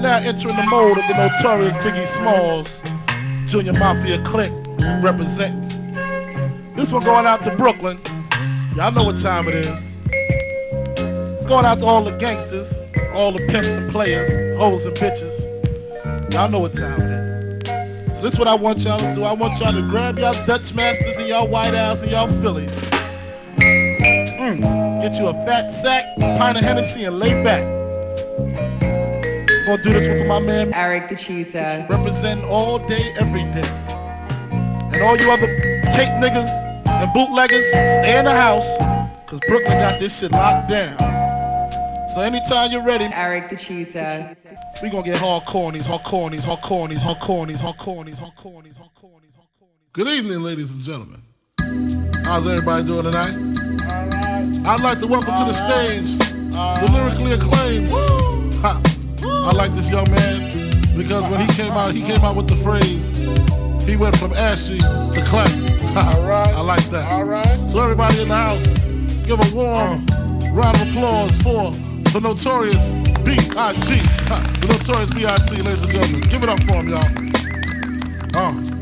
Now entering the mode of the notorious Biggie Smalls, Junior Mafia Clique, representing. This one going out to Brooklyn. Y'all know what time it is. It's going out to all the gangsters, all the pimps and players, hoes and bitches. Y'all know what time it is. So this is what I want y'all to do. I want y'all to grab y'all Dutch Masters and y'all White House and y'all Phillies. Mm. Get you a fat sack, pint of Hennessy, and lay back. Gonna do this one for my man Eric the Cheesehead. representing all day, every day. And all you other tape niggas and bootleggers, stay in the house, cause Brooklyn got this shit locked down. So anytime you're ready, Eric the Cheesehead. we gonna get hardcore on these, hardcore on these, hardcore on these, hardcore on these, hardcore on these, hardcore on these, hardcore on these, hardcore on these. Good evening, ladies and gentlemen. How's everybody doing tonight? Alright. I'd like to welcome to the stage the lyrically acclaimed. Ha. I like this young man because when he came out, he came out with the phrase, he went from ashy to classy. I like that. All right. So everybody in the house, give a warm round of applause for the notorious B.I.G. The notorious B.I.G. Ladies and gentlemen, give it up for him, y'all. Uh.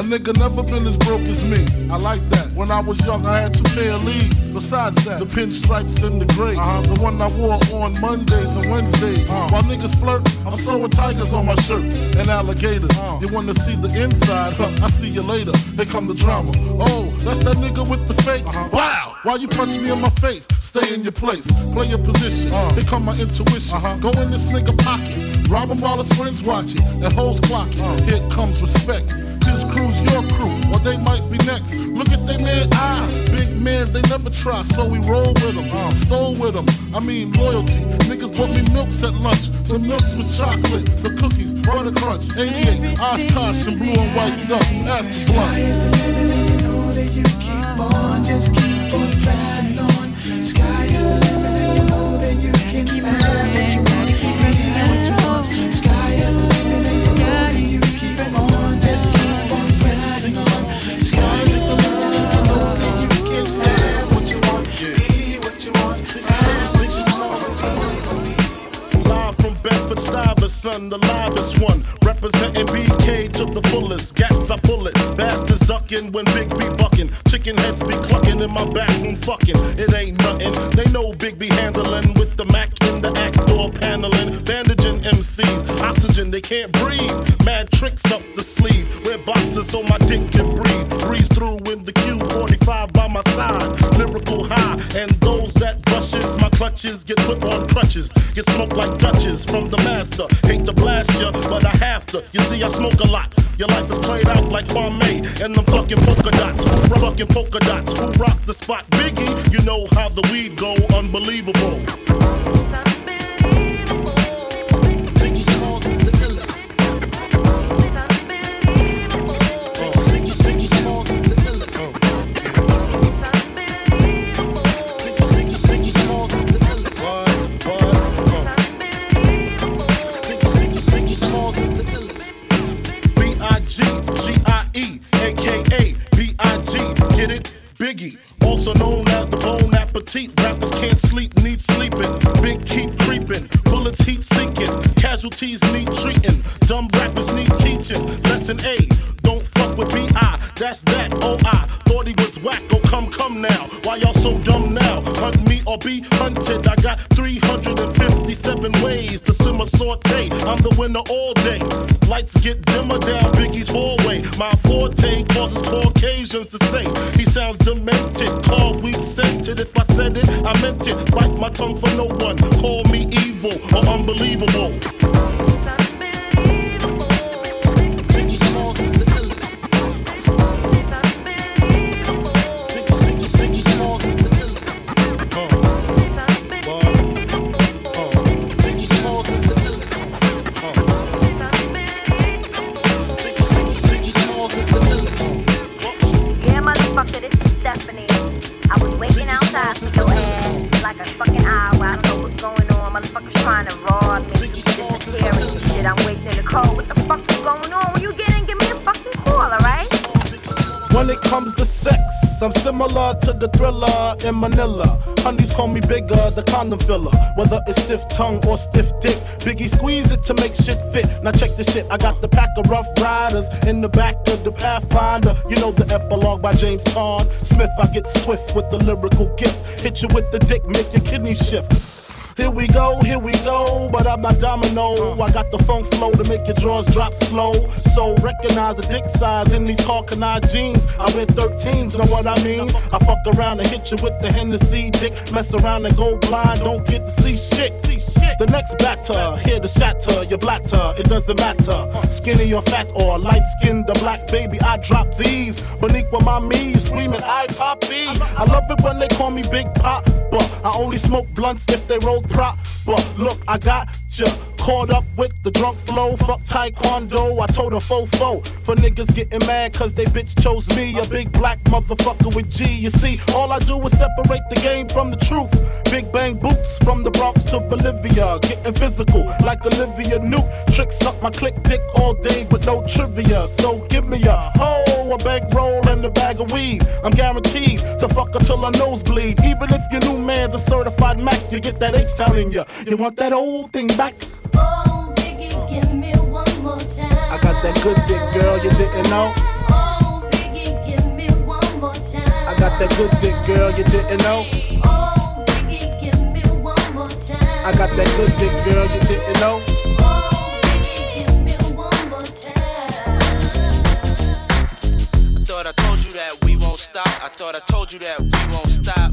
A nigga never been as broke as me. I like that. When I was young, I had two pair of leads. Besides that, the pinstripes in the gray. Uh-huh. The one I wore on Mondays and Wednesdays. Uh-huh. While niggas flirt, I'm sewing tigers on my shirt and alligators. Uh-huh. You wanna see the inside? Huh, I see you later. Here come the drama. Oh, that's that nigga with the fake. Wow! Why you punch me in my face? Stay in your place. Play your position. Here come my intuition. Go in this nigga pocket. Rob him while his friends watching. And hoes clocking. Here comes respect. His crew's your crew, or they might be next. Look at they man, ah, big man, they never try, so we roll with them, stole with them. I mean, loyalty. Niggas bought me milks at lunch, the milks with chocolate, the cookies, butter crunch, 88, Oshkosh, and blue and white duck. Ask Sky is the limit and you know that you keep on, just keep on pressing on. Sky is the limit and you know that you can have what you want, press what you want. Sky is the limit the livest one. Representing BK to the fullest. Gats, I pull it. Bastards ducking when Big B bucking. Chicken heads be clucking in my back room fucking. It ain't nothing. They know Big B handling with the Mac in the act door paneling. Bandaging MCs. Oxygen, they can't breathe. Mad tricks up the sleeve. Wear boxes so my dick can breathe. Breeze through in the Q45 by my side. My clutches get put on crutches. Get smoked like Dutches from the master. Hate to blast ya, but I have to. You see, I smoke a lot. Your life is played out like Kwame and the fucking polka dots. Who fucking polka dots? Who rock the spot? Biggie, you know how the weed go. Unbelievable. Biggie, also known as the Bone Appetit. Rappers can't sleep, need sleeping. Big keep creeping, bullets heat seeking. Casualties need treating. Dumb rappers need teaching. Lesson A, with B-I. That's that, oh I thought he was whack. Oh come, come now. Why y'all so dumb now? Hunt me or be hunted. I got 357 ways to simmer saute. I'm the winner all day. Lights get dimmer down Biggie's hallway. My forte causes Caucasians to say he sounds demented. Call weed scented. If I said it, I meant it. Bite my tongue for no one. Call me evil or unbelievable. Similar to the Thrilla in Manila. Honeys call me bigger, the condom filler. Whether it's stiff tongue or stiff dick, Biggie squeeze it to make shit fit. Now check the shit, I got the pack of rough riders in the back of the Pathfinder. You know the epilogue by James Todd Smith. I get swift with the lyrical gift. Hit you with the dick, make your kidney shift. Here we go, here we go, but I'm not domino. I got the funk flow to make your drawers drop slow. So recognize the dick size in these Hawkeye jeans. I wear 13s, know what I mean? I fuck around and hit you with the Hennessy dick. Mess around and go blind, don't get to see shit. The next batter, here to shatter your blatter, it doesn't matter. Skinny or fat or light skinned or black, baby, I drop these. Beneath with my me screaming, I poppy. I love it when they call me Big Pop, but I only smoke blunts if they roll But look, I got ya caught up with the drunk flow. Fuck taekwondo, I told a fofo. For niggas getting mad cause they bitch chose me, a big black motherfucker with G. You see, all I do is separate the game from the truth. Big bang boots from the Bronx to Bolivia. Getting physical like Olivia Newt. Tricks up my click dick all day with no trivia. So give me a hoe, a bankroll, and a bag of weed. I'm guaranteed to fuck until her nosebleed. Even if you new man's a certified Mac, you get that H town in ya. You want that old thing back? Oh, Biggie, give me one more time. I got that good dick, girl, you didn't know. Oh, Biggie, give me one more time. I got that good dick, girl, you didn't know. Oh, Biggie, give me one more time. I got that good dick, girl, you didn't know. Oh, Biggie, give me one more time. I thought I told you that we won't stop. I thought I told you that we won't stop.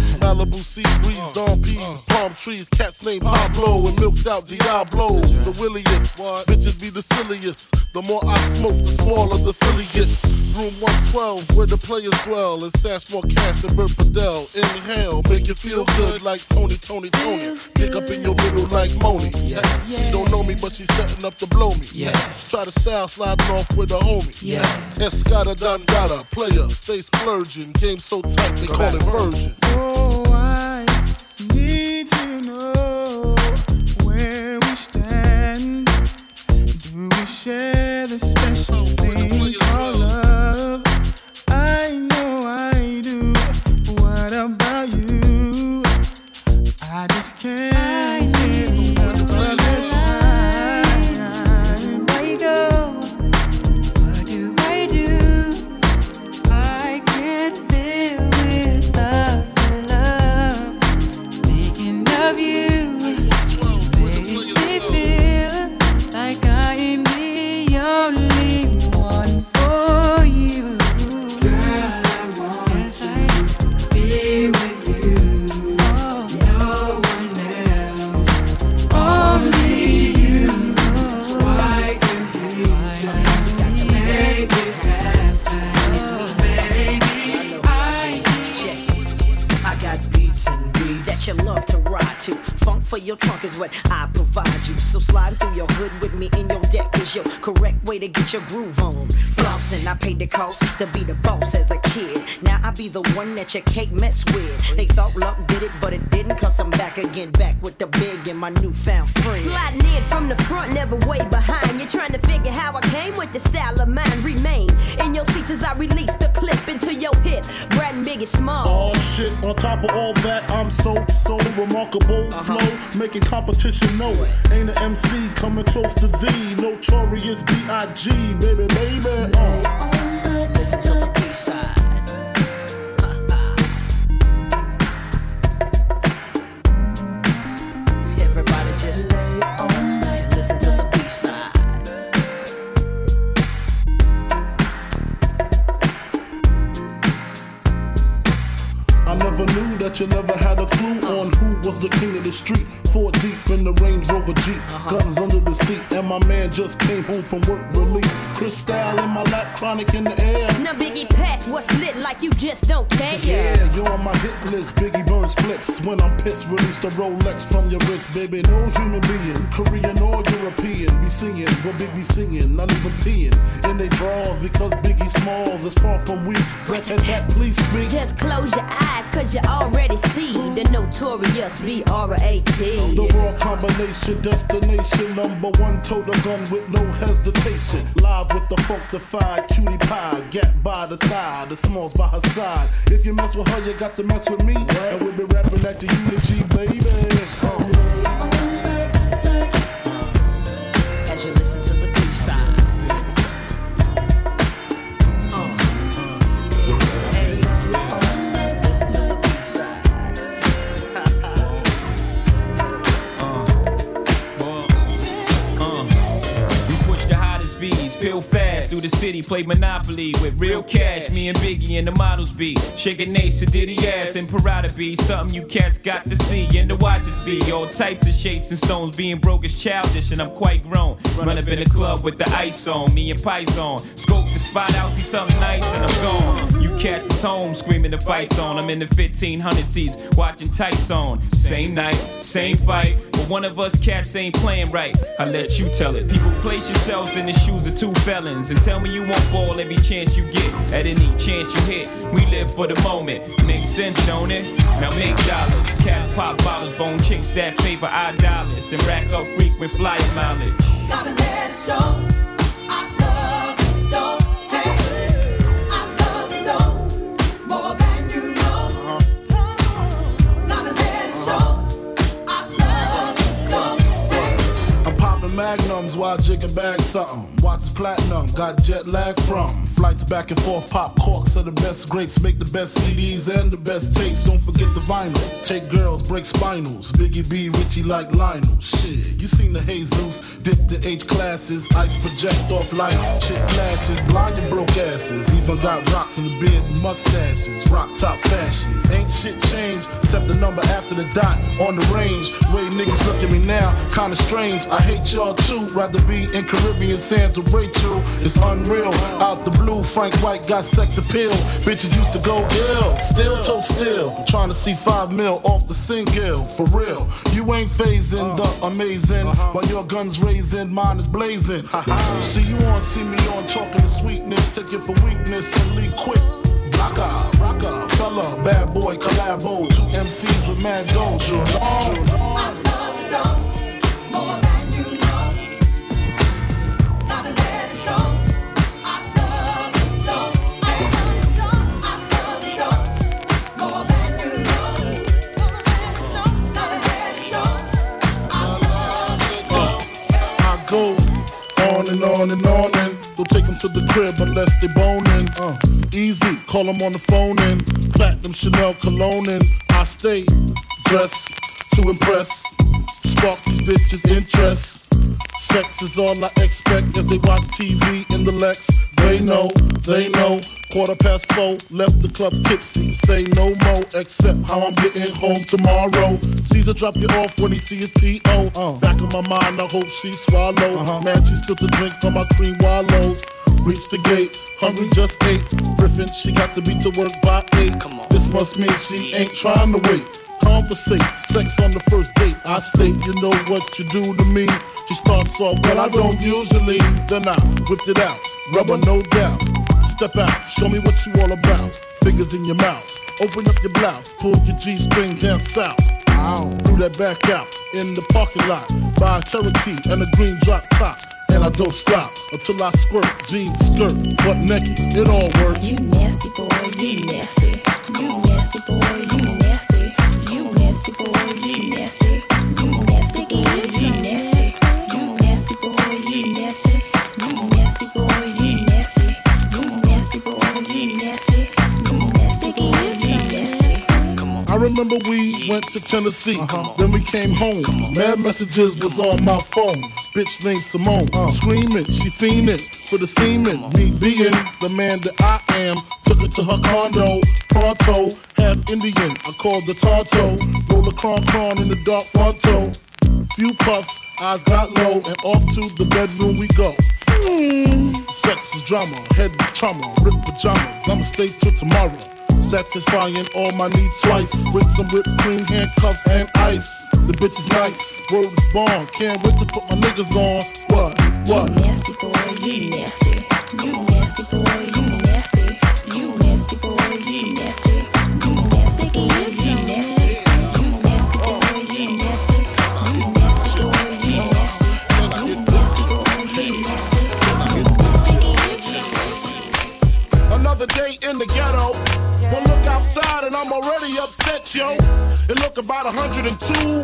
Malibu sea breeze, dawn peas, palm trees, cats named Pablo and milked out Diablo. The williest, bitches be the silliest. The more I smoke, the smaller the Philly gets. Room 112, where the players dwell, It's stash more cash than Bert Fidel. Inhale, make you feel good like Tony, Tony, Tony. Pick up in your middle like Moni. She don't know me, but she's setting up to blow me. Yeah. Try to style sliding off with a homie. Yeah. Escada Dangada, player, stay splurging. Game so tight, they call it version. Oh, I need to know where we stand. Do we share I to get your groove on. Flossing, I paid the cost to be the boss as a kid. Now I be the one that you can't mess with. They thought luck did it, but it didn't. Cause I'm back again, back with the big and my newfound friend. Sliding in from the front, never way behind. You're trying to figure how I came with the style of mine. Remain in your seats as I release Small. Oh shit, on top of all that, I'm so, so remarkable. Flow, making competition know. Ain't an MC coming close to thee. Notorious B.I.G. Baby, baby. Uh. Listen to the B-side. Everybody that you never had a clue on who was the king of the street. Four deep in the Range Rover Jeep, uh-huh. guns under the seat, and my man just came home from work release. Crystal in my lap, chronic in the air. Now Biggie Pass, what's lit like you just don't care. Yeah, you're on my hit list. Biggie burns splits when I'm pissed. Release the Rolex from your wrist, baby. No human being, Korean or European, be singing what Big be singing. Not even peeing in they drawers because Biggie Smalls is far from weak. Rat tat, please speak. Just close your eyes, cause you already see the notorious B-R-A-T. The raw combination, destination, number one, total gun with no hesitation. Live with the funkified cutie pie, get by the thigh, the smalls by her side. If you mess with her, you got to mess with me. And we'll be rapping at the eulogy, baby. Play Monopoly with real cash. Me and Biggie and the models be shaking Ace, Diddy ass, and Prada be something you cats got to see. And the watches be all types of shapes and stones. Being broke is childish, and I'm quite grown. Run up in the club with the ice on, me and Python. Scope the spot out, see something nice, and I'm gone. You cats is home screaming the fights on. I'm in the 1500 seats watching Tyson. Same night, same fight. One of us cats ain't playing right. I let you tell it. People place yourselves in the shoes of two felons and tell me you won't ball every chance you get. At any chance you hit, we live for the moment. Makes sense, don't it? Now make dollars. Cats pop bottles, bone chicks that favor our dollars and rack up frequent flyer mileage. Gotta let it show. I love you, don't magnums while jigging back something. Watch platinum, got jet lag from. Flights back and forth, pop corks are the best grapes. Make the best CDs and the best tapes. Don't forget the vinyl. Take girls, break spinals. Biggie B, Richie like Lionel. Shit, you seen the Jesus. Dip the H classes. Ice project off lights. Chick flashes, blind and broke asses. Even got rocks in the beard mustaches. Rock top fashions. Ain't shit changed except the number after the dot on the range. Way niggas look at me now, kinda strange. I hate y'all too. Rather be in Caribbean sands with Rachel. It's unreal. Out the blue, Frank White got sex appeal. Bitches used to go ill. Still toe still. Trying to see five mil off the single. For real. You ain't phasing the amazing. Uh-huh. While your guns raising, mine is blazing. see you on, see me on, talking to sweetness. Take it for weakness and leave quick. Rocker, rocker, fella, bad boy, collabo. Two MCs with mad I call them on the phone and platinum Chanel cologne and I stay dressed to impress, spark these bitches' interest. Sex is all I expect as they watch TV in the Lex. They know, they know. Quarter past four, left the club tipsy. Say no more, except how I'm getting home tomorrow. Caesar drop you off when he see his P.O. Uh, back of my mind, I hope she swallow. Man, she spilled the drink from my cream wallows. Reach the gate, hungry just ate. Griffin, she got to be to work by eight. Come on. This must mean she ain't trying to wait. Conversate, sex on the first date. I state, you know what you do to me. She starts off, but I don't usually. Then I whipped it out, rubber no doubt. Step out, show me what you all about. Fingers in your mouth, open up your blouse, pull your G string down south. Threw that back out in the parking lot. Buy a Cherokee and a green drop top. And I don't stop until I squirt, jeans, skirt, butt naked, it all works. You nasty boy, you nasty. Remember we went to Tennessee, then we came home. Mad messages was on my phone. Bitch named Simone, screaming, she fiending for the semen. Me being the man that I am, took her to her condo, pronto, half Indian. I called the Tarto. Roll a cron cron in the dark Fonto. Few puffs, eyes got low, and off to the bedroom we go. Hmm. Sex is drama, head is trauma, rip pajamas. I'ma stay till tomorrow. Satisfying all my needs twice with some whipped cream, handcuffs, and ice. The bitch is nice, word is born. Can't wait to put my niggas on. What? What? You nasty boy, you nasty. You nasty boy, you nasty. You nasty boy, you nasty. You nasty you nasty. You nasty boy, you nasty. You nasty boy, you nasty. You nasty boy, you nasty. You nasty kid, you nasty. Another day in the ghetto. Outside and I'm already upset, yo. It look about 102.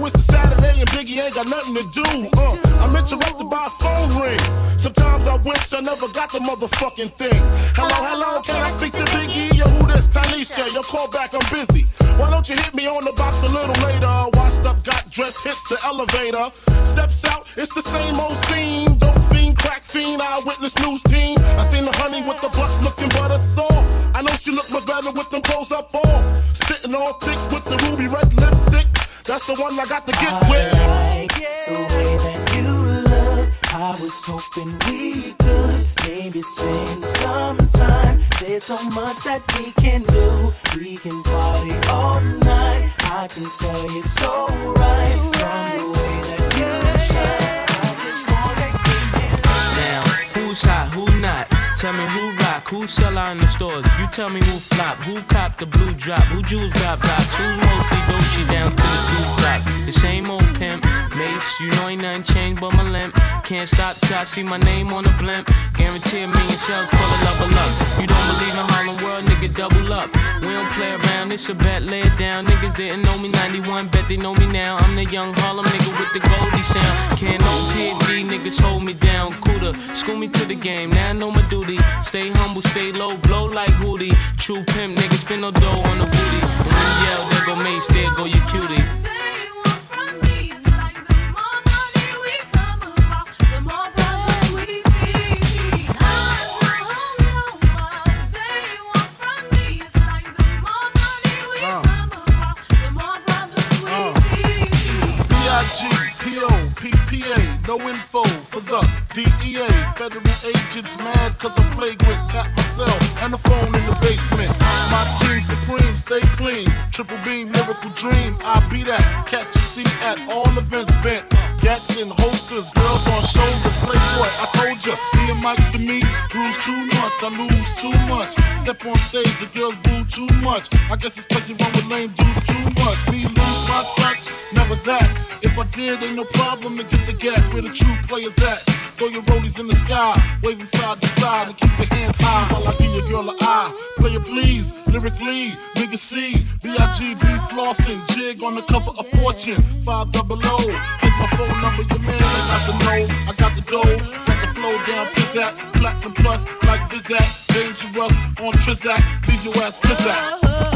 It's a Saturday and Biggie ain't got nothing to do. Uh, I'm interrupted by a phone ring. Sometimes I wish I never got the motherfucking thing. Hello, hello, can I speak to Biggie? Yo, who this? Tanisha, your call back, I'm busy. Why don't you hit me on the box a little later? Washed up, got dressed, hits the elevator. Steps out, it's the same old scene. Dope fiend, crack fiend, eyewitness news team. I seen the honey with the bust looking butter soft. I know she look much better with them clothes up off. Sitting all thick with the ruby red lipstick. That's the one I got to get with. like the way that you look. I was hoping we could maybe spend some time. There's so much that we can do. We can party all night. I can tell you're so right from the way that you shine. I just wanna Now, who's hot, who not? Tell me who who sell out in the stores. You tell me who flop, who cop the blue drop, who jewels got blocks, who's mostly Dolce down to the two top. The same old pimp, mace, you know ain't nothing changed but my limp. Can't stop till I see my name on the blimp. Guarantee a million sales, pull a level up. You don't believe in Harlem World, nigga, double up. We don't play around, it's a bet, lay it down. Niggas didn't know me 91, bet they know me now. I'm the young Harlem nigga with the Goldie sound. Can't no PD, niggas hold me down. Cooler, school me to the game, now I know my duty. Stay humble, stay low, blow like Hootie. True pimp, niggas spin no dough on the booty. When you yell, there go there go your cutie. No info for the DEA. Federal agents mad I lose too much. Step on stage, the girls boo too much. I guess it's cause you run with lame dudes too much. Me lose my touch, never that. If I did, ain't no problem to get the gap where the true players at. Throw your rollies in the sky, waving side to side, and keep your hands high while I give your girl an eye. Play it please, lyrically, nigga C, B-I-G-B flossing, jig on the cover of Fortune, five double O. Here's my phone number, your man, I got the know, I got the dough, got the flow down, pizzat, platinum plus, dangerous on Trizak, leave your ass pizzat.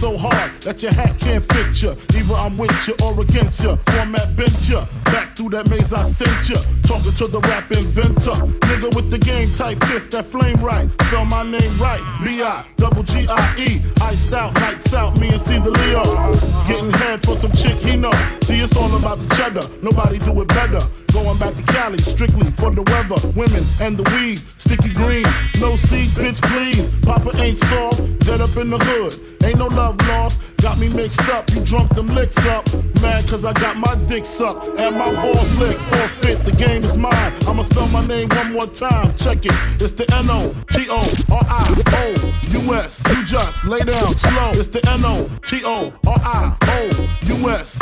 So hard that your hat can't fit ya. Either I'm with ya or against ya. Format bent you. Back through that maze I sent ya. Talking to the rap inventor. Nigga with the game type fifth, that flame right. Spell my name right. B-I, double G-I-E. Iced out, lights out, me and Caesar Leo. Getting head for some chick he know. See, it's all about the cheddar. Nobody do it better. Going back to Cali, strictly for the weather, women, and the weed. Sticky green, no seed, bitch, please. Papa ain't soft, dead up in the hood. Ain't no love lost, got me mixed up. You drunk them licks up. Mad cause I got my dick sucked and my balls licked. Forfeit, the game is mine. I'ma spell my name one more time. Check it. It's the N-O-T-O-R-I-O-U-S. You just lay down slow. It's the N-O-T-O-R-I-O-U-S.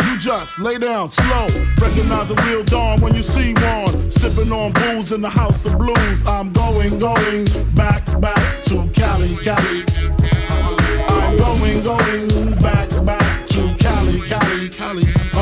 You just lay down slow. Recognize a real dawn when you see one. Sipping on booze in the house of blues. I'm going, going back, back to Cali, Cali. I'm going, going back, back to Cali, Cali, Cali.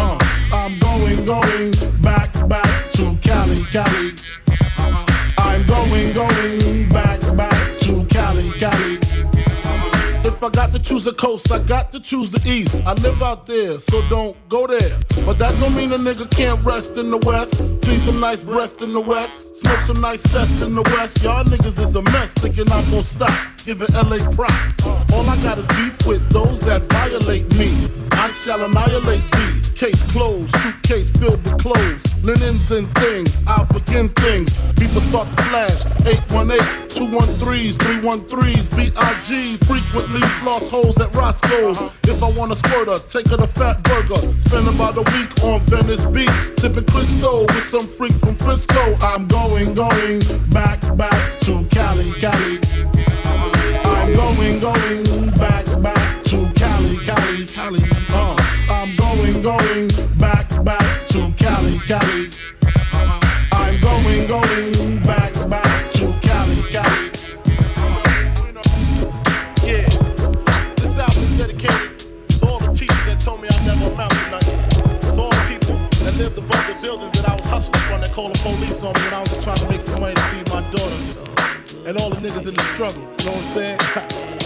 To choose the coast, I got to choose the east. I live out there, so don't go there. But that don't mean a nigga can't rest in the west. See some nice breasts in the west. Smoke some nice sets in the west. Y'all niggas is a mess, thinking I'm gonna stop. Giving LA props. All I got is beef with those that violate me. I shall annihilate thee. Case closed, suitcase filled with clothes, linens and things. I'll begin things. People start to flash. 818, 213s, 313s, BIG. Frequently floss holes at Roscoe's. If I want a squirter, take her to Fat Burger. Spend about a week on Venice Beach, sipping Crisco with some freaks from Frisco. I'm going, going back, back to Cali, Cali. I'm going, going back, back to Cali, Cali, Cali. Uh, going, back, back to Cali, Cali. I'm going, going back, back to Cali, Cali. Yeah, this album is dedicated to all the teachers that told me I never amount to nothing. To all the people that lived above the buildings that I was hustling from that called the police on me when I was just trying to make some money to feed my daughter. And all the niggas in the struggle, you know what I'm saying?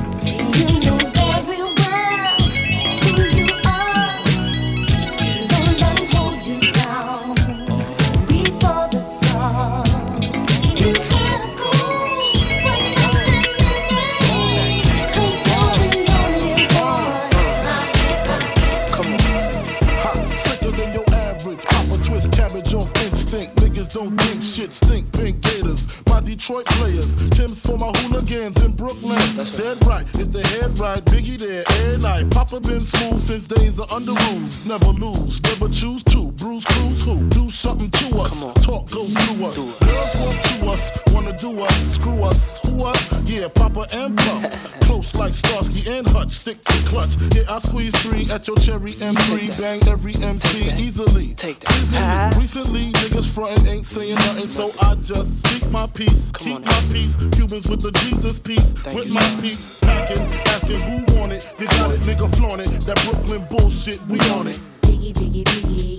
Don't think shit stink. Pink gators, my Detroit players. Tim's for my hooligans in Brooklyn. Dead right, if the head right, Biggie there every night. Papa been smooth since days of under rules. Never lose, never choose to. Bruise, cruise, who? Do something to us. Talk, go through us. Girls want to us, wanna do us. Screw us, who us? Yeah, Papa and Pump. Close like Starsky and Hutch, stick to clutch. Yeah, I squeeze three at your cherry M3. Bang every MC easily. Take that. Recently, niggas frontin' ain't saying nothing, so I just speak my peace. Keep my peace. Cubans with the Jesus piece. with my peace. Packing, asking who want it. You got it, nigga, flaunt it. That Brooklyn bullshit, we on it. Biggie, biggie, biggie, can't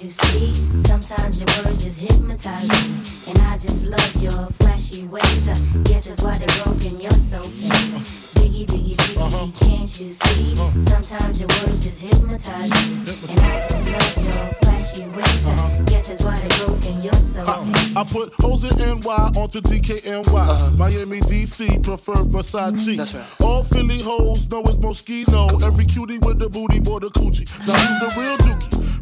you see? Sometimes your words just hypnotize me. And I just love your flashy ways. I guess that's why they're broken, you're so fake. Biggie, biggie, biggie, uh-huh. can't you see? Uh-huh. Sometimes your words just hypnotize me. And I just love your flashy ways. I uh-huh. guess that's why they're broken, you're so fake. I put hoes in NY onto DKNY. Miami, DC, prefer Versace. Mm-hmm. All Philly hoes know it's Moschino. Every cutie with the booty, boy, the Coogi. Now who's the real dookie?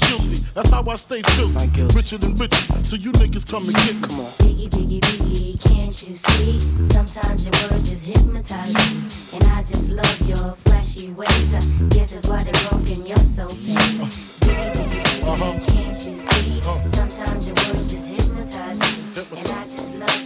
not guilty. That's how I stay true. Richer than richer, so you niggas come and get me. Come on. Biggie, biggie, biggie, can't you see? Sometimes your words just hypnotize me. And I just love your flashy ways. I guess that's why they're broken, you're so fake. Biggie, biggie, biggie, uh-huh. can't you see? Uh-huh. Sometimes your words just hypnotize me. And I just love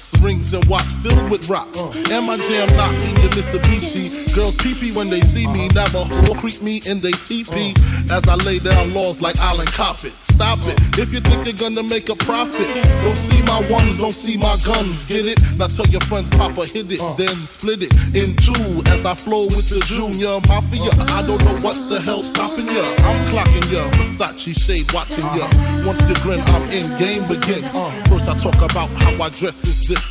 Rings and watch filled with rocks. And my jam knocking the Mitsubishi. Girls pee when they see me. Navajo creep me in they teepee. As I lay down laws like Island Coppet. Stop it. If you think you're gonna make a profit, don't see my ones, don't see my guns. Get it? Now tell your friends, Papa hit it, then split it in two. As I flow with the Junior Mafia. I don't know what the hell's stopping ya. I'm clocking ya. Versace shade watching ya. Once you grin, I'm in game begin. First I talk about how I dress is this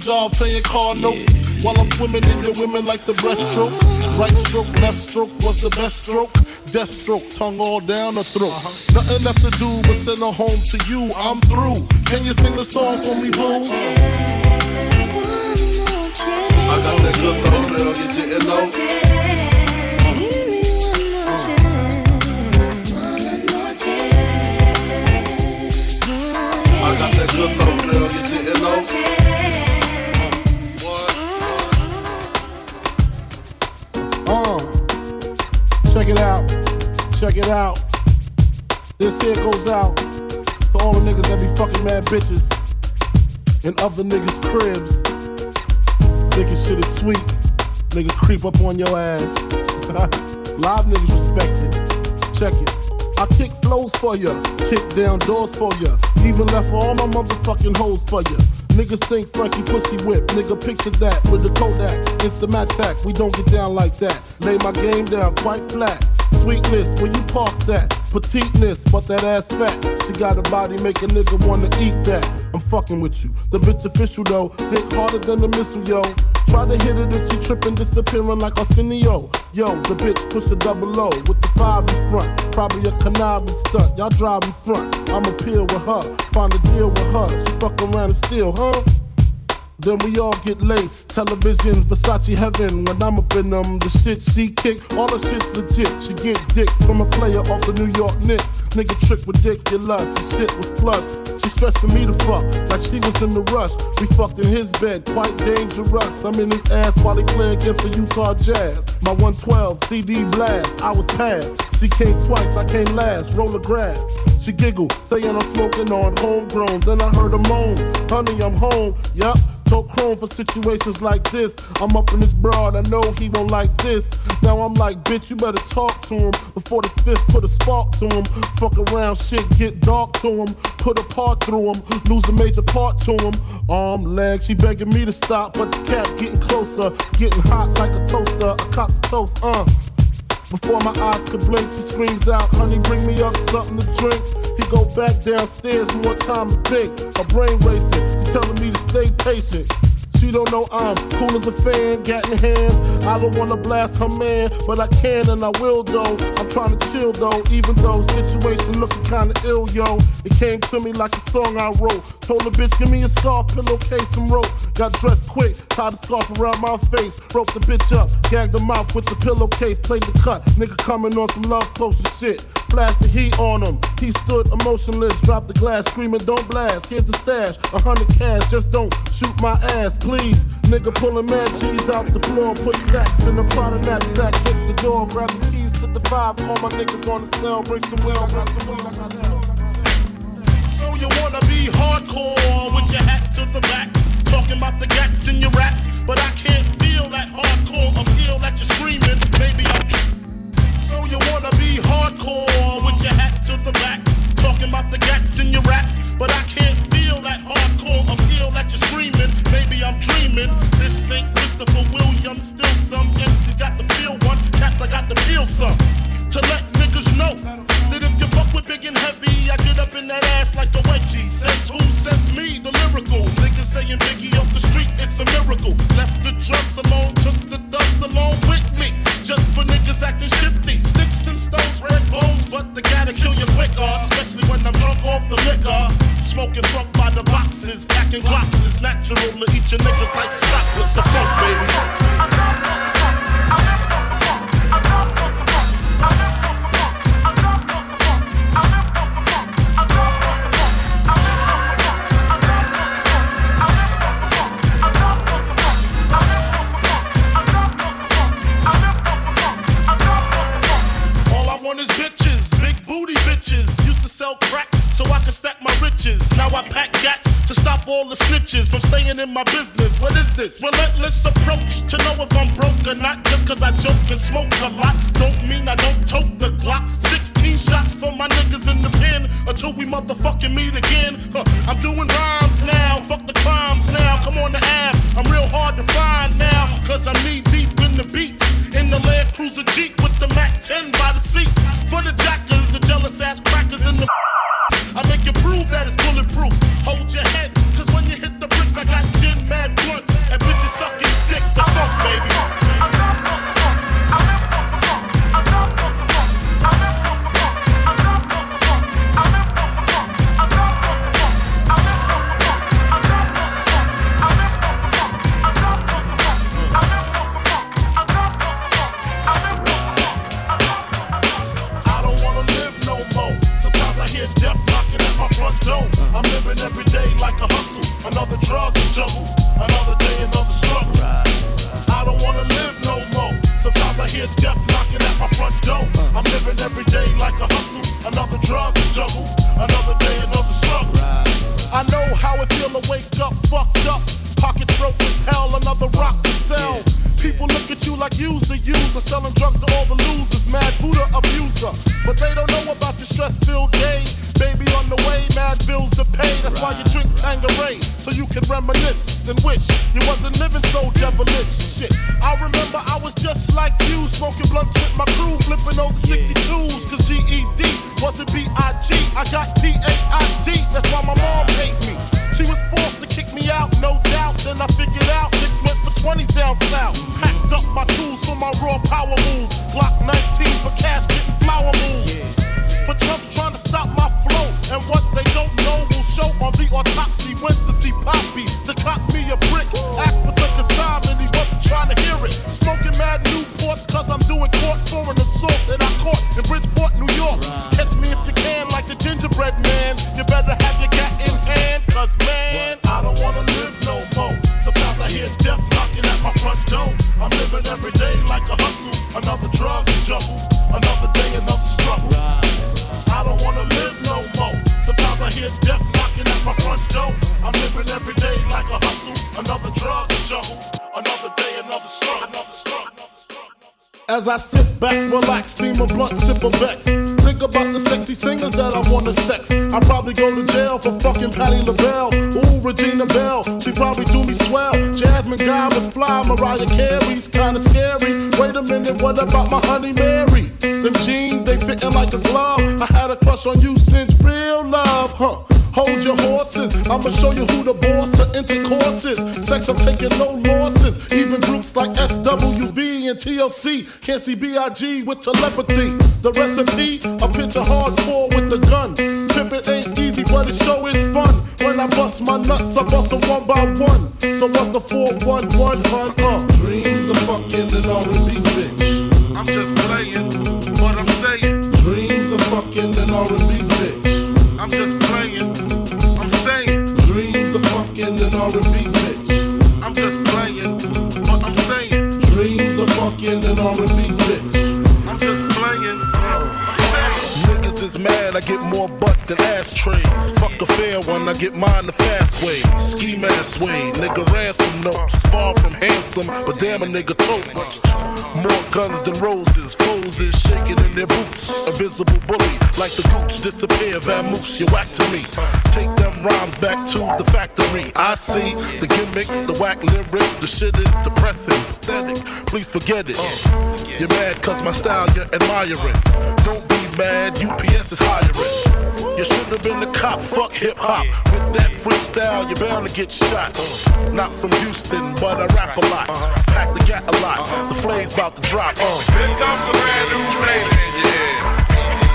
Flipping job, playing car notes. While I'm swimming in your women like the breaststroke. Right stroke, left stroke was the best stroke. Death stroke, tongue all down the throat. Uh-huh. Nothing left to do but send her home to you. I'm through. Can you sing the song for me, boo? I got that good love, girl, you didn't know. I got that good love, girl, you didn't know. It out. Check it out. This here goes out to all the niggas that be fucking mad bitches in other niggas' cribs. Thinking shit is sweet. Nigga creep up on your ass. Live niggas respect it. Check it. I kick flows for ya, kick down doors for ya, even left all my motherfucking hoes for ya. Niggas think Frankie pussy whip, nigga picture that with the Kodak, Instamatic. We don't get down like that. Lay my game down quite flat. Sweetness, when you park that. Petiteness, but that ass fat. She got a body, make a nigga wanna eat that. I'm fucking with you. The bitch official though, think harder than a missile, yo. Try to hit it if she tripping, disappearing like Arsenio. Yo, the bitch push a double O with the five in front. Probably a conniving stunt. Y'all drive in front. I'ma peel with her, find a deal with her. She fuck around and steal, huh? Then we all get laced. Televisions, Versace heaven. When I'm up in them, the shit she kick, all the shit's legit. She get dick from a player off the New York Knicks. Nigga trick ridiculous. The shit was plush. She stressing me to fuck like she was in the rush. We fucked in his bed, quite dangerous. I'm in his ass while he play against the Utah Jazz. My 112 CD blast, I was passed. She came twice, I came last. Roll the grass. She giggled, saying I'm smoking on homegrown. Then I heard her moan, honey, I'm home. Yup. Talk chrome for situations like this. I'm up in this broad, I know he won't like this. Now I'm like, bitch, you better talk to him before the fifth put a spark to him. Fuck around, shit get dark to him. Put a part through him, lose a major part to him. Arm, leg, she begging me to stop, but the cat getting closer, getting hot like a toaster. A cock's toast, uh. Before my eyes could blink, she screams out, honey, bring me up something to drink. He go back downstairs, more time to think. My brain racing, she's telling me to stay patient. She don't know I'm cool as a fan, gat in hand. I don't wanna blast her man, but I can and I will though. I'm trying to chill though, even though situation looking kinda ill, yo. It came to me like a song I wrote. Told the bitch, give me a scarf, pillowcase, and rope. Got dressed quick, tied a scarf around my face, roped the bitch up, gagged the mouth with the pillowcase, played the cut. Nigga coming on some love potion shit. Flash the heat on him. He stood emotionless, dropped the glass, screaming, Don't blast. Here's the stash, a hundred cash, just don't shoot my ass, please. Nigga pulling mad cheese out the floor, put stacks in the Prada knapsack, hit the door, grab the keys to the five, call my niggas on the cell, bring some wheel, got some some So you wanna be hardcore with your hat to the back, talking about the gats in your raps, but I can't feel that hardcore appeal that you're screaming. Maybe I'm. So you wanna be hardcore with your hat to the back, talking about the gats in your raps, but I can't feel that hardcore appeal that you're screaming. Maybe I'm dreaming. This ain't Christopher Williams, still some MC got the feel one, cats I got the feel some. To let niggas know that if you fuck with big and heavy, I get up in that ass like a wedgie. Says who? Says me, the lyrical. Niggas saying Biggie off the street, it's a miracle. Left the drugs alone, took the dubs along with me. Just for niggas acting shifty. Sticks and stones, red bones, but they gotta kill you quicker. Uh, especially when I'm drunk off the liquor. Smoking funk by the boxes, packing glocks. Natural to eat your niggas like chocolates. The funk, baby. In my business. I figured out niggas went for 20 down south. Packed up my tools for my raw power move. Glock 19 for casket flower moves. For Trump's trying to stop my flow. And what they don't know will show on the autopsy. Went to see Poppy to cop me a brick. Asked As I sit back, relax, steam a blunt, sip a Becks. Think about the sexy singers that I wanna sex. I probably go to jail for fucking Patti LaBelle. Ooh, Regina Belle, she probably do me swell. Jasmine Guy was fly, Mariah Carey's kinda scary. Wait a minute, what about my honey Mary? Them jeans, they fitting like a glove. I had a crush on you since real love, huh? Hold your horses, I'ma show you who the boss of intercourse is. Sex, I'm taking no losses. Even groups like SWV and TLC can't see BIG with telepathy. The recipe, a picture hardcore with the gun. Pimpin' ain't easy, but it sure is fun. When I bust my nuts, I bust 'em one by one. So what's the 411 hun? Uh, dreams of fucking an R&B bitch. I'm just playing, what I'm saying. Dreams of fucking an R&B bitch. I'm just playing, I'm saying. Dreams of fucking an R&B Dreams of fucking an R&B bitch. I'm just playing. Niggas is mad, I get more butt than ashtrays. Fuck a fair one, I get mine the fast way. Ski mask way, nigga ransom notes. Far from but damn a nigga tote. More guns than roses, foes is shaking in their boots. A visible bully, like the gooch disappear, vamoose, you whack to me. Take them rhymes back to the factory. I see the gimmicks, the whack lyrics, the shit is depressing, pathetic. Please forget it. You're mad cause my style you're admiring. Don't be mad, UPS is hiring. You should have been a cop, fuck hip hop. With that freestyle, you're bound to get shot. Not from Houston, but I rap a lot. Pack the gat a lot. The flame's about to drop. Uh. Here comes a brand new flavor in your ear.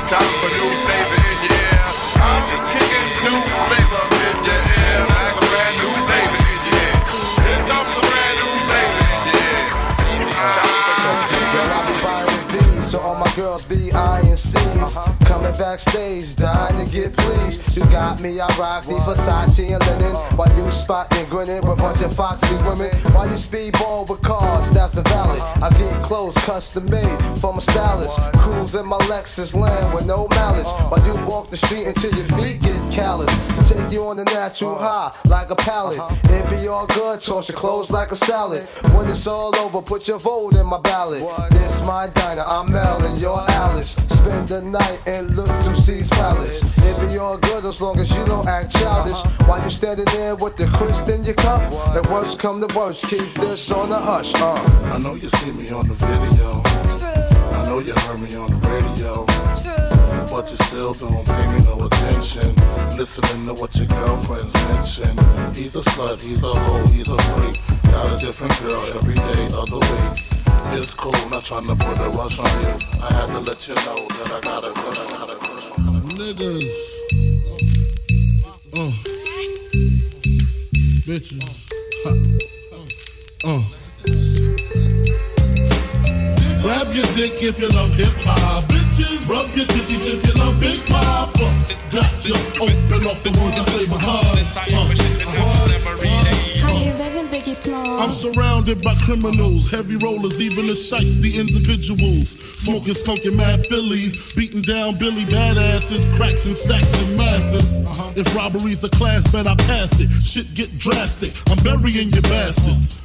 Time for new flavor in your ear. I'm just kicking new flavor in your ear. Like a brand new flavor in your ear. Here comes a brand new flavor in your ear. Yo, I be buying these, so all my girls be eyeing C's. Backstage, dying to get pleased. You got me, I rock the Versace and linen. While you spotting, grinning with a bunch of foxy women. While you speedball with cars, that's the valid. I get clothes custom made from a stylist. Cruise in my Lexus land with no malice. While you walk the street until your feet get callous. Take you on the natural high like a pallet. It be all good, toss your clothes like a salad. When it's all over, put your vote in my ballot. This my diner, I'm Mel and you're Alice. Spend the night and look to C's palace. It be all good as long as you don't act childish. While you standing there with the crisp in your cup. And worst come to worst, keep this on the hush. Uh. I know you see me on the video. I know you heard me on the radio. But you still don't pay me no attention. Listening to what your girlfriends mention. He's a slut, he's a hoe, he's a freak. Got a different girl every day of the week. It's cool, not trying to put a rush on you. I had to let you know that I got a crush, I got a crush on you. Niggas. Uh. Bitches. Uh. Grab your dick if you love hip hop. Bitches, rub your titties if you love Big Papa. Got you open off the words I say behind. Living, Biggie Small? I'm surrounded by criminals, heavy rollers, even the shiesty individuals. Smoking skunky mad fillies, beating down Billy badasses, cracks and stacks and masses. Uh-huh. If robbery's a class, bet I pass it. Shit get drastic, I'm burying your bastards.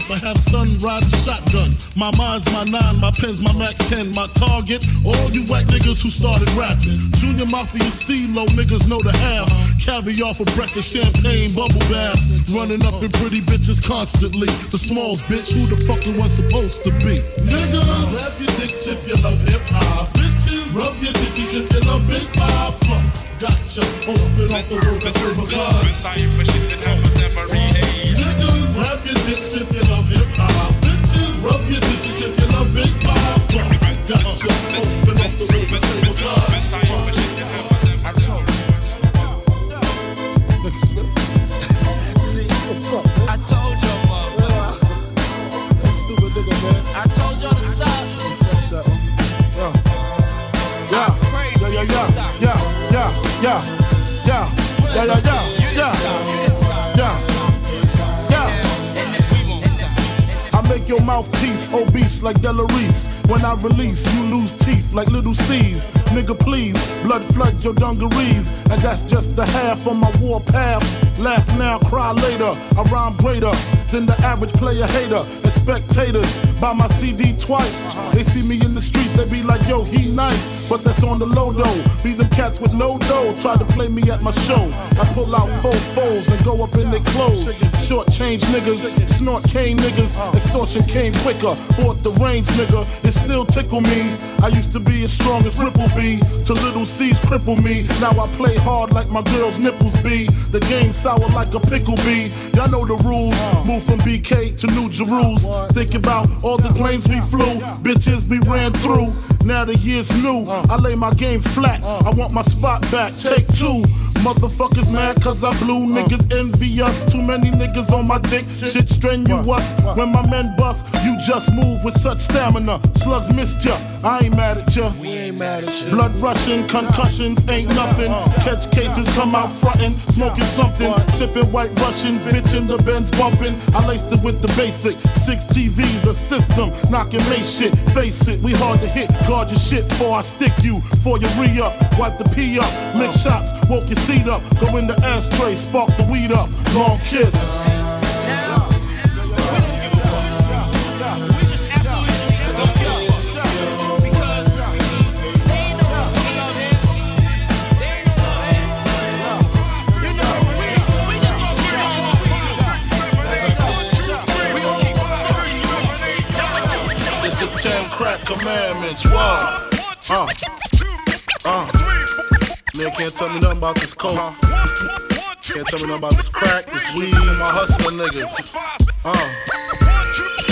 I have son riding shotgun. My mind's my nine, my pen's my Mac 10, my target. All you whack niggas who started rapping. Junior Mafia Stilo, niggas know the half. Caviar for breakfast, champagne, bubble baths. Running up in pretty bitches constantly. The smalls, bitch, who the fuck it was supposed to be? Niggas, rap your dicks if you love hip hop. Bitches, rub your dickies if you love big pop. Gotcha, open up the road, that's cars. Niggas, rap your dicks if you mouthpiece obese like Delarice. When I release, you lose teeth like Lil' Cease. Nigga, please, blood flood your dungarees. And that's just the half on my war path. Laugh now, cry later. I rhyme greater than the average player hater. Spectators buy my CD twice. They see me in the streets, they be like, yo, he nice. But that's on the low though. Be them cats with no dough. Try to play me at my show. I pull out four foes and go up in their clothes. Short change niggas, snort cane niggas. Extortion came quicker. Bought the range nigga. It still tickle me. I used to be as strong as Ripple B. To Lil' Cease cripple me. Now I play hard like my girl's nipples be. The game sour like a pickle bee. Y'all know the rules. Move from BK to New Jerusalem. Think about all the planes we flew. Bitches we ran through. Now the year's new. I lay my game flat. I want my spot back. Take two. Motherfuckers mad cause I blew. Uh. Niggas envy us. Too many niggas on my dick. Shit strenuous. When my men bust, you just move with such stamina. Slugs missed ya. I ain't mad at ya. We ain't mad at ya. Blood rushing, concussions ain't nothing. Uh. Catch cases, come out frontin', smoking something. Sipping white Russian, bitch in the Benz bumping. I laced it with the basic. Six TVs, a system, knocking May shit. Face it, we hard to hit. Guard your shit before I stick you. For your re up, wipe the pee up. Mix uh. shots, woke your seat up. Go in the ashtray, spark the weed up. Long kiss. Ten crack commandments. What? Uh. Uh. Man can't tell me nothing about this coke. Can't tell me nothing about this crack, this weed, my hustling niggas. Uh.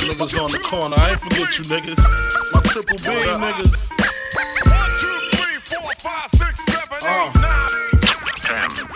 Niggas on the corner. I ain't forget you niggas. My triple B niggas. Uh.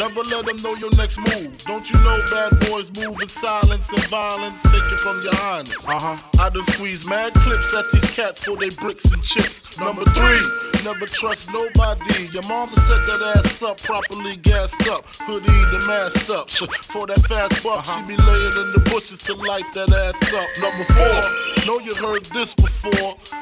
never let them know your next move. Don't you know bad boys move in silence and violence? Take it from your highness. Uh huh. I done squeeze mad clips at these cats for they bricks and chips. Number three, never trust nobody. Your mama set that ass up, properly gassed up. Hoodie the masked up. For that fast buck, she be laying in the bushes to light that ass up. Number four, know you heard this before.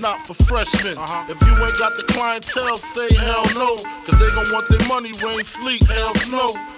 not for freshmen. Uh-huh. If you ain't got the clientele, say hell no, cause they gon' want their money, rain, sleet, hell, snow.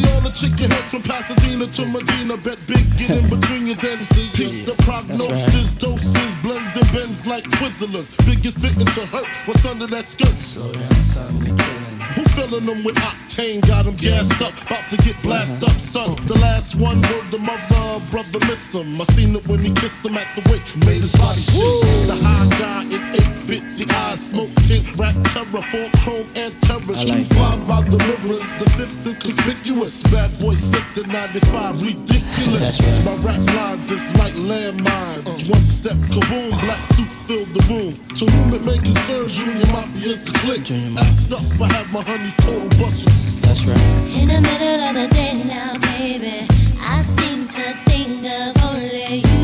ya. The chicken heads from Pasadena to Medina. Bet big getting between your dents. The prognosis, doses, blends and bends like Twizzlers. Biggest fitting to hurt. What's under that skirt? Who filling them with octane? Got them gassed up, about to get blasted up, son. Uh-huh. The last one heard the mother, brother miss him. I seen it when he kissed him at the wake, made his body shake. The high guy in 850 eyes, smoke tint, rap terror, four chrome and terror. Street five by the rivers, the fifth is conspicuous. Bad boy slipped in 95, ridiculous. My rap lines is like landmines. One step, kaboom, black suits fill the room. To whom it may concern, Junior Mafia is the click. Act up, I have my honeys total busted. That's right. In the middle of the day now, baby, I seem to think of only you.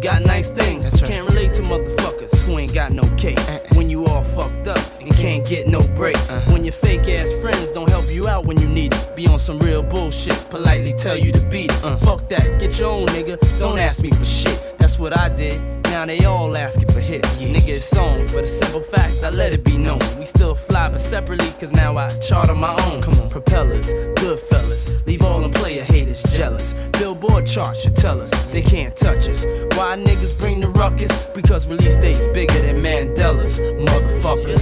Got nice things. Can't relate to motherfuckers who ain't got no cake. Eh, eh. When you all fucked up and mm-hmm. can't get no break. Uh-huh. When your fake ass friends don't help you out when you need it. Be on some real bullshit, politely tell you to beat it. Uh. Fuck that, get your own nigga. Don't ask me for shit. That's what I did. Now they all asking for hits. Nigga, it's on for the simple fact I let it be known. We still fly, but separately, cause now I chart on my own. Come on, propellers, good fellas. Leave all them player haters jealous. Billboard charts should tell us they can't touch us. Why niggas bring the ruckus? Because release dates bigger than Mandela's. Motherfuckers.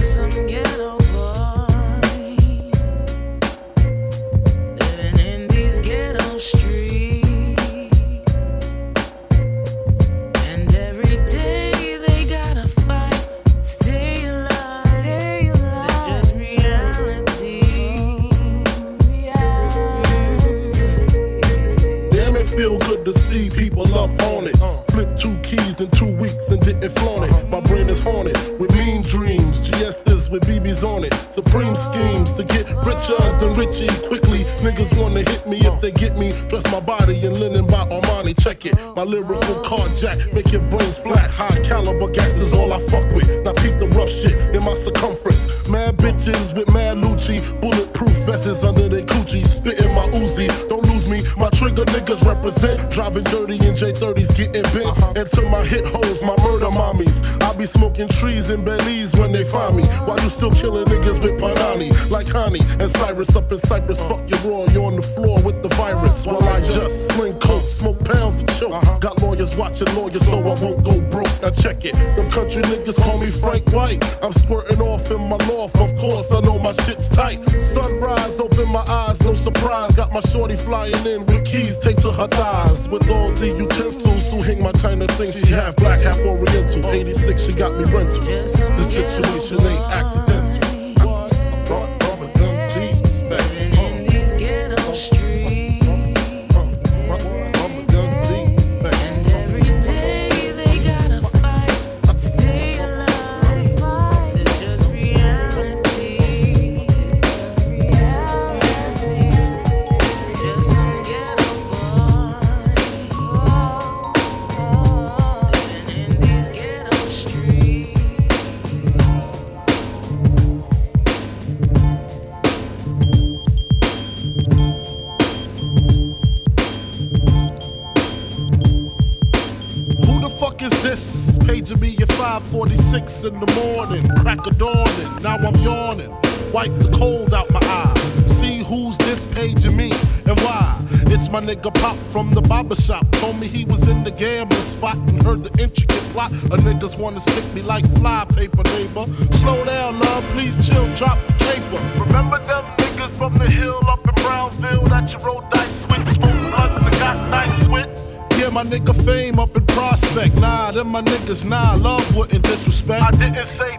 People up on it. Flip two keys in two weeks and didn't flaunt it. My brain is haunted with mean dreams. GS's with BBs on it. Supreme schemes to get richer than Richie quickly. Niggas wanna hit me if they get me. Dress my body in linen by Armani. Check it. My lyrical carjack make your brain splat. High caliber gas is all I fuck with. Now peep the rough shit in my circumference. Mad bitches with mad Lucci. Bulletproof vests under Trigger niggas represent. Driving dirty in J30s, getting bent. Into uh-huh. my hit holes, my murder mommies. I be smoking trees in Belize when they find me. While you still killing niggas with Panani. Like Connie and Cyrus up in Cyprus. Fuck your raw, you're on the floor with the virus. While I just sling coke, smoke pounds to choke. Uh-huh. Got lawyers watching lawyers so I won't go broke. Now check it. Them country niggas call me Frank White. I'm squirting off in my loft. Of course, I know my shit's tight. Sunrise, open my eyes, no surprise. Got my shorty flying in with keys taped to her thighs. With all the utensils to hang my china thing. She half black, half oriental. 86, she got me rental. The situation ain't accidental. Nigga Pop from the barber shop. Told me he was in the gambling spot and heard the intricate plot. A niggas wanna stick me like fly paper, neighbor. Slow down, love, please chill, drop the caper. Remember them niggas from the hill up in Brownsville that you rolled dice with? Smoke blunts and got nice with? Yeah, my nigga fame up in prospect. Nah, them my niggas, nah, love wouldn't disrespect. I didn't say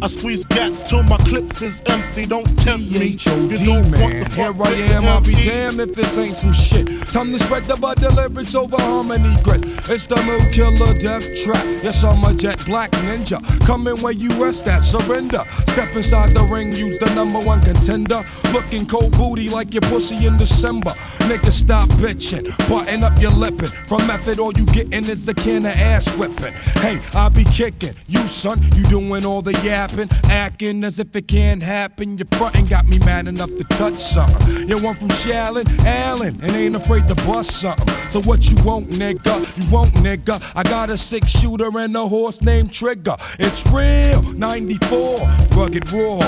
I squeeze gats till my clips is empty. Don't tempt me. You don't want man. the Here I am, I'll be damned if this ain't some shit. Time to spread the bud deliverance over harmony grit. It's the mood killer death trap. Yes, I'm a jet black ninja. Coming where you rest at, surrender. Step inside the ring, use the number one contender. Looking cold booty like your pussy in December. Nigga, stop bitching. Button up your lippin'. From method, all you gettin' is the can of ass whipping. Hey, I be kicking. You, son, you doing all the yapping. Acting as if it can't happen. Your frontin' got me mad enough to touch something. You want from Shallon, Allen, and ain't afraid to bust something. So what you want, nigga? You want, nigga? I got a six shooter and a horse named Trigger. It's real, 94, rugged raw.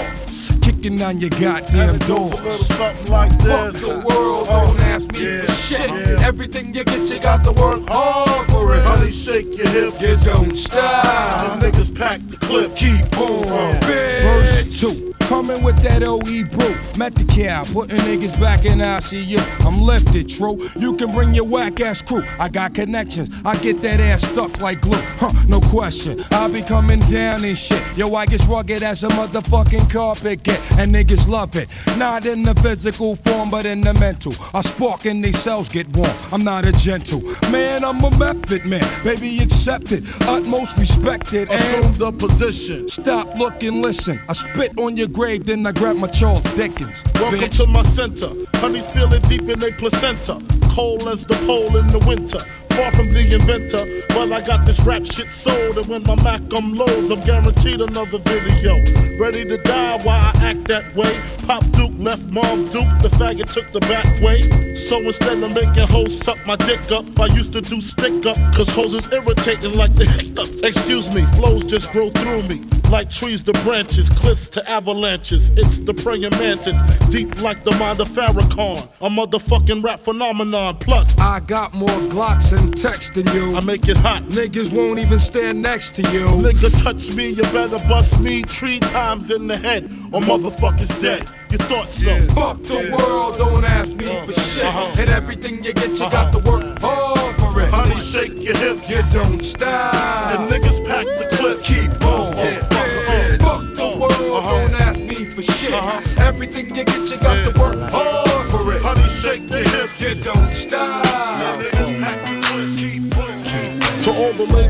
Kicking on your goddamn doors. Something like Fuck the world, don't uh, ask me yeah, for shit. yeah. Everything you get, you got to work hard for it. Honey, shake your hips. You don't stop. The niggas pack the clip. Keep on. Uh, Verse two. Coming with that OE brew. Met the cow, putting niggas back in ICU. I'm lifted, true. You can bring your whack ass crew. I got connections. I get that ass stuck like glue. Huh, no question. I be coming down and shit. Yo, I get rugged as a motherfucking carpet get. And niggas love it. Not in the physical form, but in the mental. I spark and they cells get warm. I'm not a gentle. Man, I'm a method man. Baby, accept it. Utmost respected. Assume the position. Stop, look, and listen. I spit on your grave, then I grab my Charles Dickens. Welcome bitch. to my center. Honey's feeling deep in their placenta. Cold as the pole in the winter. Far from the inventor, well I got this rap shit sold, and when my Mac unloads, I'm guaranteed another video. Ready to die while I act that way. Pop Duke left Mom Duke, the faggot took the back way. So instead of making hoes suck my dick up, I used to do stick up, cause hoes is irritating like the hiccups. Excuse me, flows just grow through me. Like trees to branches, cliffs to avalanches. It's the praying mantis, deep like the mind of Farrakhan. A motherfucking rap phenomenon. Plus, I got more Glocks and text than you. I make it hot. Niggas won't even stand next to you. Nigga touch me, you better bust me three times in the head, or motherfuckers dead. You thought so. Fuck the world, don't ask me uh-huh. for shit. Uh-huh. And everything you get, you got to uh-huh. work hard for it. Honey, shake your hips. You don't stop. And niggas pack the clip. Keep on. Yeah. Yeah. Fuck the world, uh-huh. don't ask me for shit. Everything you get, you got to work hard for it. Honey, shake your hips. You don't stop. All the ladies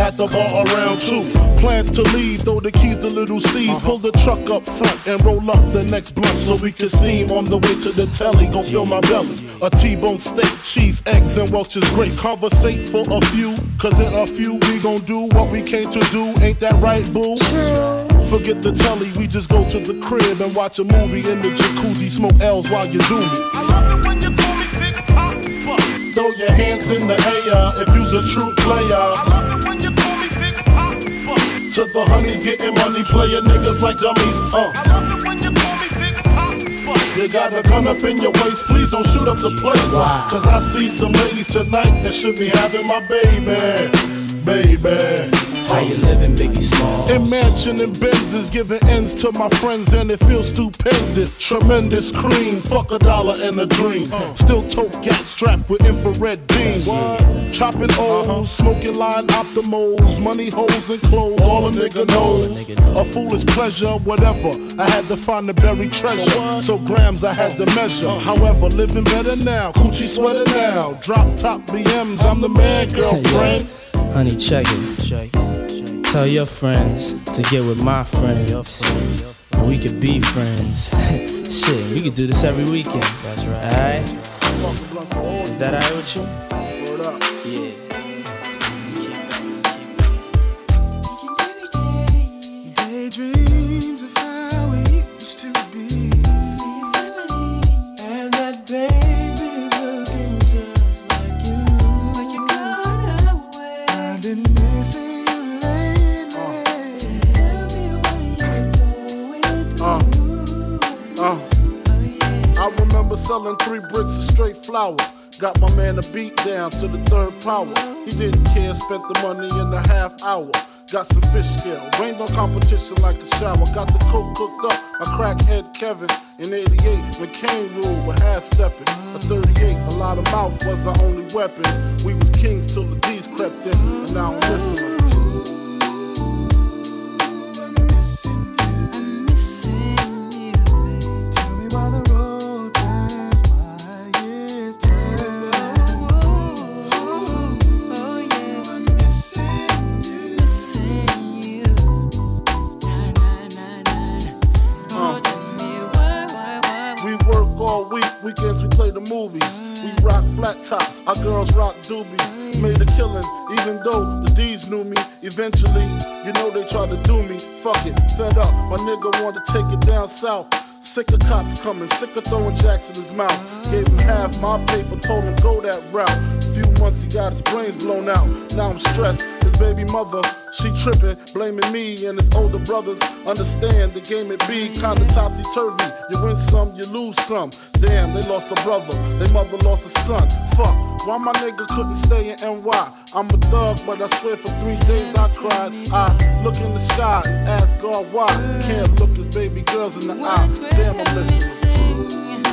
at the bar around two. Plans to leave, throw the keys to Lil' Cease. Uh-huh. Pull the truck up front and roll up the next blunt so we can steam on the way to the telly. Gon' fill my belly. A T-bone steak, cheese, eggs, and Welch's grape. Conversate for a few, cause in a few we gon' do what we came to do. Ain't that right, boo? Forget the telly, we just go to the crib and watch a movie in the jacuzzi. Smoke L's while you do me. I love it when you call me Big Papa. Throw your hands in the air if you's a true player. To the honeys getting money, playing niggas like dummies. Uh. I love it when you call me Big Papa. You got a gun up in your waist, please don't shoot up the place. Why? Cause I see some ladies tonight that should be having my baby. Baby. How you living, Biggie Small? In mansion and Benzes, giving ends to my friends, and it feels stupendous. Tremendous cream, fuck a dollar and a dream. Still tote gat strapped with infrared beams. Chopping O's, smoking line optimals, money holes and clothes, all a nigga knows. A foolish pleasure, whatever. I had to find the buried treasure, so grams I had to measure. However, living better now, coochie sweater now. Drop top BMs, I'm the man, girlfriend. Honey, check it. check it. Tell your friends to get with my friends. We could be friends. Shit, we could do this every weekend. That's right. Alright? Is that alright with you? Yeah. Selling three bricks of straight flour. Got my man a beat down to the third power. He didn't care, spent the money in a half hour. Got some fish scale, rained on competition like a shower. Got the coke cooked up by crackhead Kevin in 88 when Kane ruled with half stepping. A 38, a lot of mouth was our only weapon. We was kings till the D's crept in, and now I'm listening. Eventually, you know they tried to do me. Fuck it, fed up. My nigga wanted to take it down south. Sick of cops coming, sick of throwing jacks in his mouth. Gave him half my paper, told him go that route. A few months he got his brains blown out. Now I'm stressed. Baby mother, she tripping, blaming me and his older brothers. Understand the game it be kinda topsy turvy. You win some, you lose some. Damn, they lost a brother, they mother lost a son. Fuck, why my nigga couldn't stay in NY? I'm a thug, but I swear for three days I cried. I look in the sky and ask God why. Can't look his baby girls in the eye. Damn, I'm missing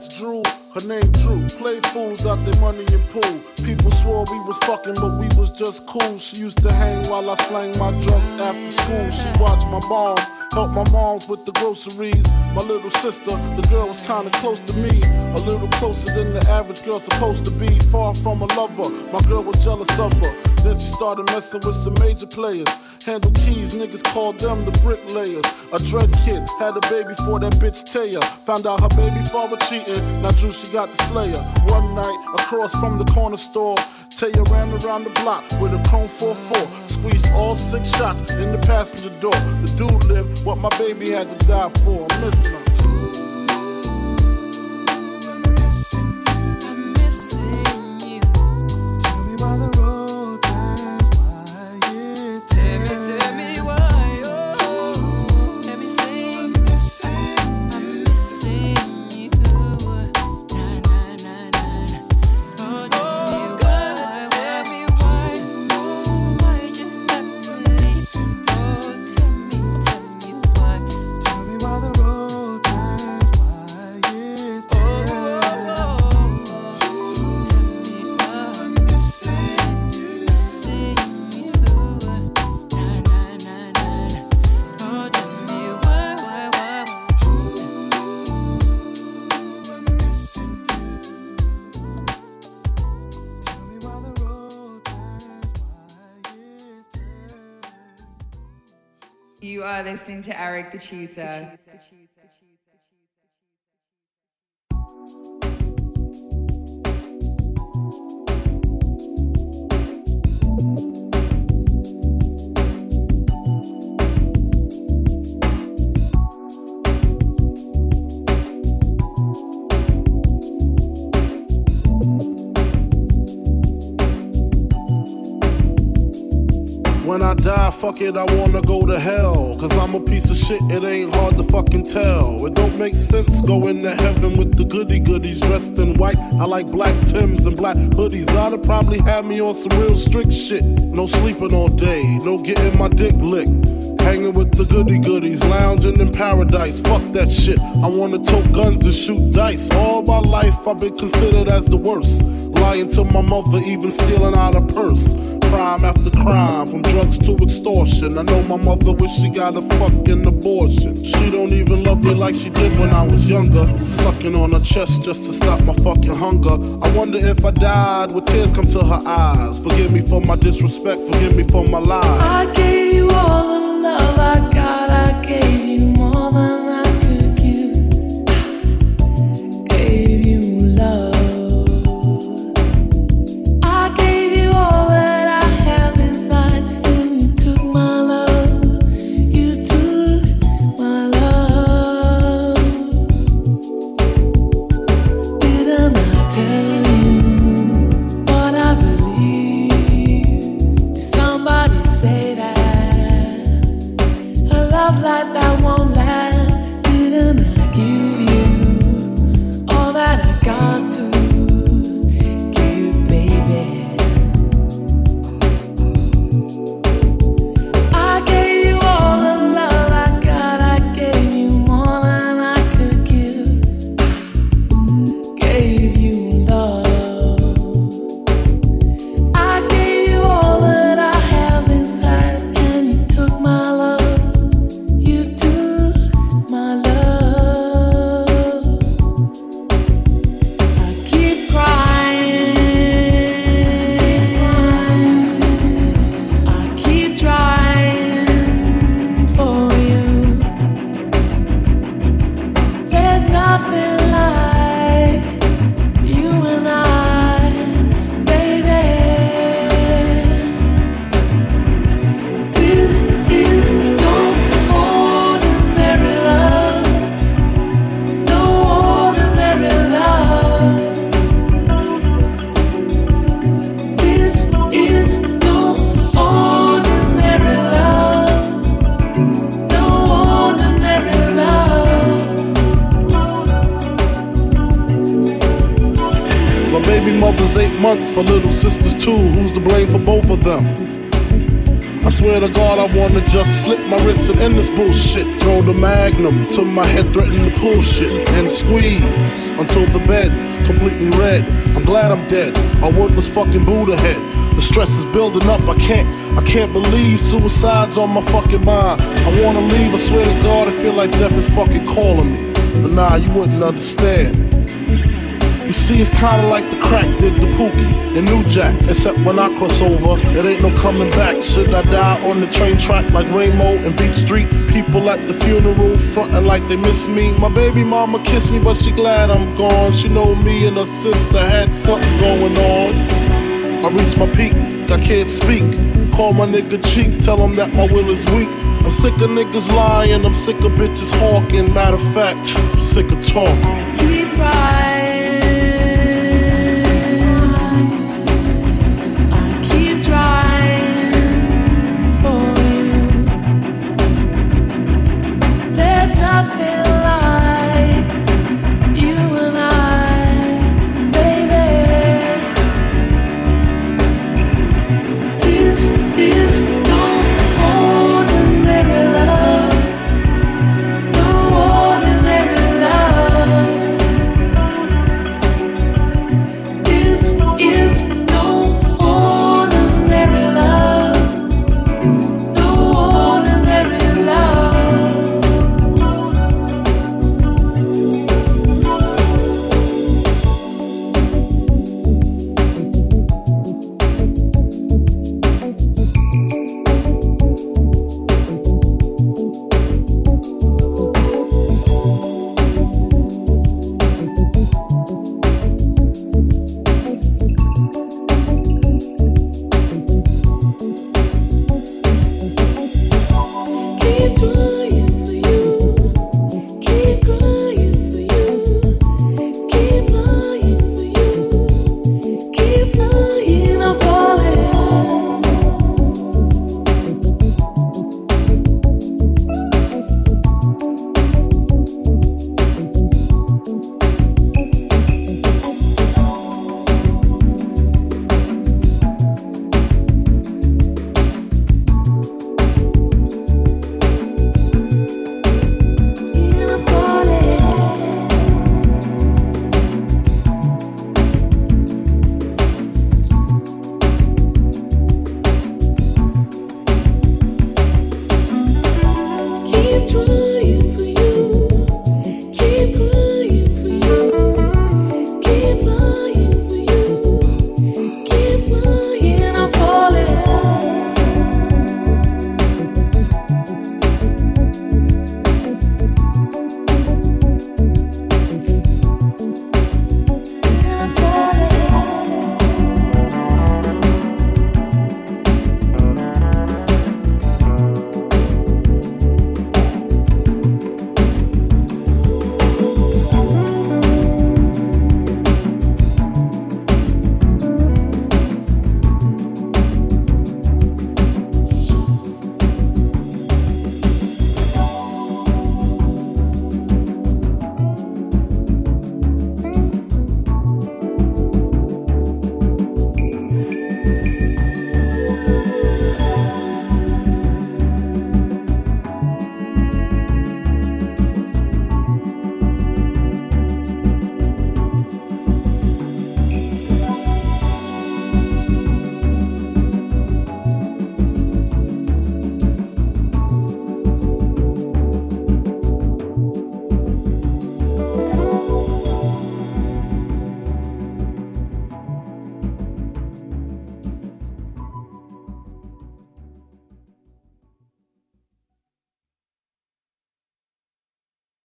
cats drool. Her name Drew. Play fools out their money in pool. People swore we was fucking, but we was just cool. She used to hang while I slang my drugs after school. She watched my mom. Help my moms with the groceries. My little sister, the girl was kinda close to me. A little closer than the average girl supposed to be. Far from a lover, my girl was jealous of her. Then she started messing with some major players. Handle keys, niggas called them the bricklayers. A dread kid had a baby for that bitch Taya. Found out her baby father cheating. Now Drew, she got the slayer. One night, across from the corner store, Taya ran around the block with a chrome 4-4. Squeezed all six shots in the passenger door. The dude lived what my baby had to die for. I'm missing her. To Eric the Tutor. When I die, fuck it, I wanna go to hell. Cause I'm a piece of shit, it ain't hard to fucking tell. It don't make sense going to heaven with the goody goodies dressed in white. I like black Tims and black hoodies. Gotta probably have me on some real strict shit. No sleeping all day, no getting my dick licked. Hanging with the goody goodies, lounging in paradise. Fuck that shit. I wanna tote guns and shoot dice. All my life I've been considered as the worst. Lying to my mother, even stealing out a purse. Crime after crime, from drugs to extortion. I know my mother wish she got a fucking abortion. She don't even love me like she did when I was younger. Sucking on her chest just to stop my fucking hunger. I wonder if I died, would tears come to her eyes? Forgive me for my disrespect, forgive me for my lies. I gave you all the love I got. I gave you slip my wrist and end this bullshit. Throw the magnum to my head, threaten to pull shit and squeeze until the bed's completely red. I'm glad I'm dead, a worthless fucking Buddha head. The stress is building up, I can't, I can't believe suicide's on my fucking mind. I wanna leave, I swear to God, I feel like death is fucking calling me. But nah, you wouldn't understand. You see, it's kinda like the crack did the Pookie and New Jack. Except when I cross over, it ain't no coming back. Should I die on the train track like Ramo and Beat Street? People at the funeral frontin' like they miss me. My baby mama kissed me, but she glad I'm gone. She know me and her sister had something going on. I reached my peak, I can't speak. Call my nigga cheek, tell him that my will is weak. I'm sick of niggas lying, I'm sick of bitches hawking. Matter of fact, sick of talking. Keep.